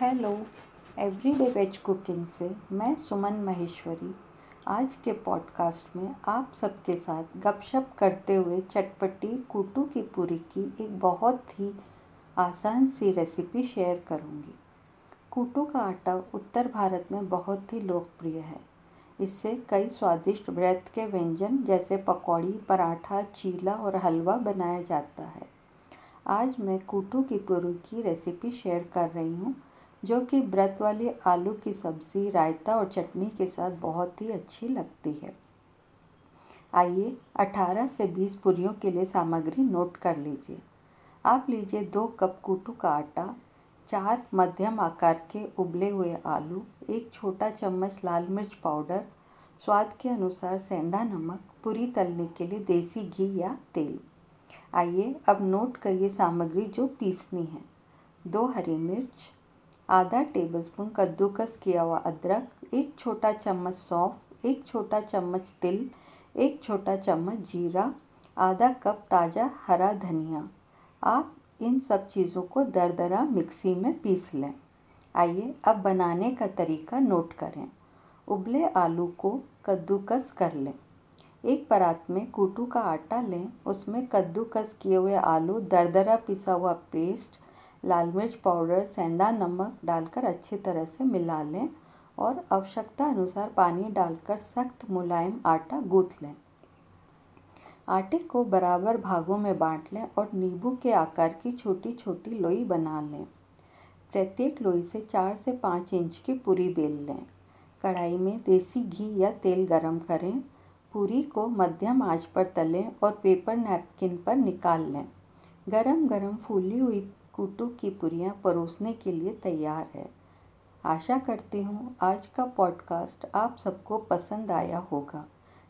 Hello everyday veg cooking से मैं सुमन महेश्वरी। आज के पॉडकास्ट में आप सबके साथ गपशप करते हुए चटपटी कूटू की पूरी की एक बहुत ही आसान सी रेसिपी शेयर करूँगी। कूटू का आटा उत्तर भारत में बहुत ही लोकप्रिय है। इससे कई स्वादिष्ट व्रत के व्यंजन जैसे पकौड़ी, पराठा, चीला और हलवा बनाया जाता है। आज मैं कूटू की पूरी की रेसिपी शेयर कर रही हूँ। जो कि व्रत वाली आलू की सब्ज़ी, रायता और चटनी के साथ बहुत ही अच्छी लगती है। आइए 18 से 20 पूरियों के लिए सामग्री नोट कर लीजिए। आप लीजिए दो कप कूटू का आटा, चार मध्यम आकार के उबले हुए आलू, एक छोटा चम्मच लाल मिर्च पाउडर, स्वाद के अनुसार सेंधा नमक, पूरी तलने के लिए देसी घी या तेल। आइए अब नोट करिए सामग्री जो पीसनी है। दो हरी मिर्च आधा टेबलस्पून कद्दूकस किया हुआ अदरक, एक छोटा चम्मच सौंफ, एक छोटा चम्मच तिल, एक छोटा चम्मच जीरा, आधा कप ताज़ा हरा धनिया। आप इन सब चीज़ों को दरदरा मिक्सी में पीस लें। आइए अब बनाने का तरीका नोट करें। उबले आलू को कद्दूकस कर लें। एक परात में कूटू का आटा लें। उसमें कद्दूकस किए हुए आलू, दरदरा पिसा हुआ पेस्ट लाल मिर्च पाउडर सेंधा, नमक डालकर अच्छी तरह से मिला लें और आवश्यकता अनुसार पानी डालकर सख्त मुलायम आटा गूँथ लें। आटे को बराबर भागों में बांट लें और नींबू के आकार की छोटी छोटी लोई बना लें। प्रत्येक लोई से चार से पाँच इंच की पूरी बेल लें। कढ़ाई में देसी घी या तेल गरम करें। पूरी को मध्यम आँच पर तलें और पेपर नैपकिन पर निकाल लें। गरम गरम फूली हुई कूटू की पुरियाँ परोसने के लिए तैयार है। आशा करती हूँ आज का पॉडकास्ट आप सबको पसंद आया होगा।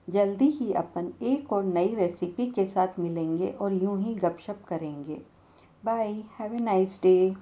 जल्दी ही अपन एक और नई रेसिपी के साथ मिलेंगे और यूँ ही गपशप करेंगे। Bye, have a nice day.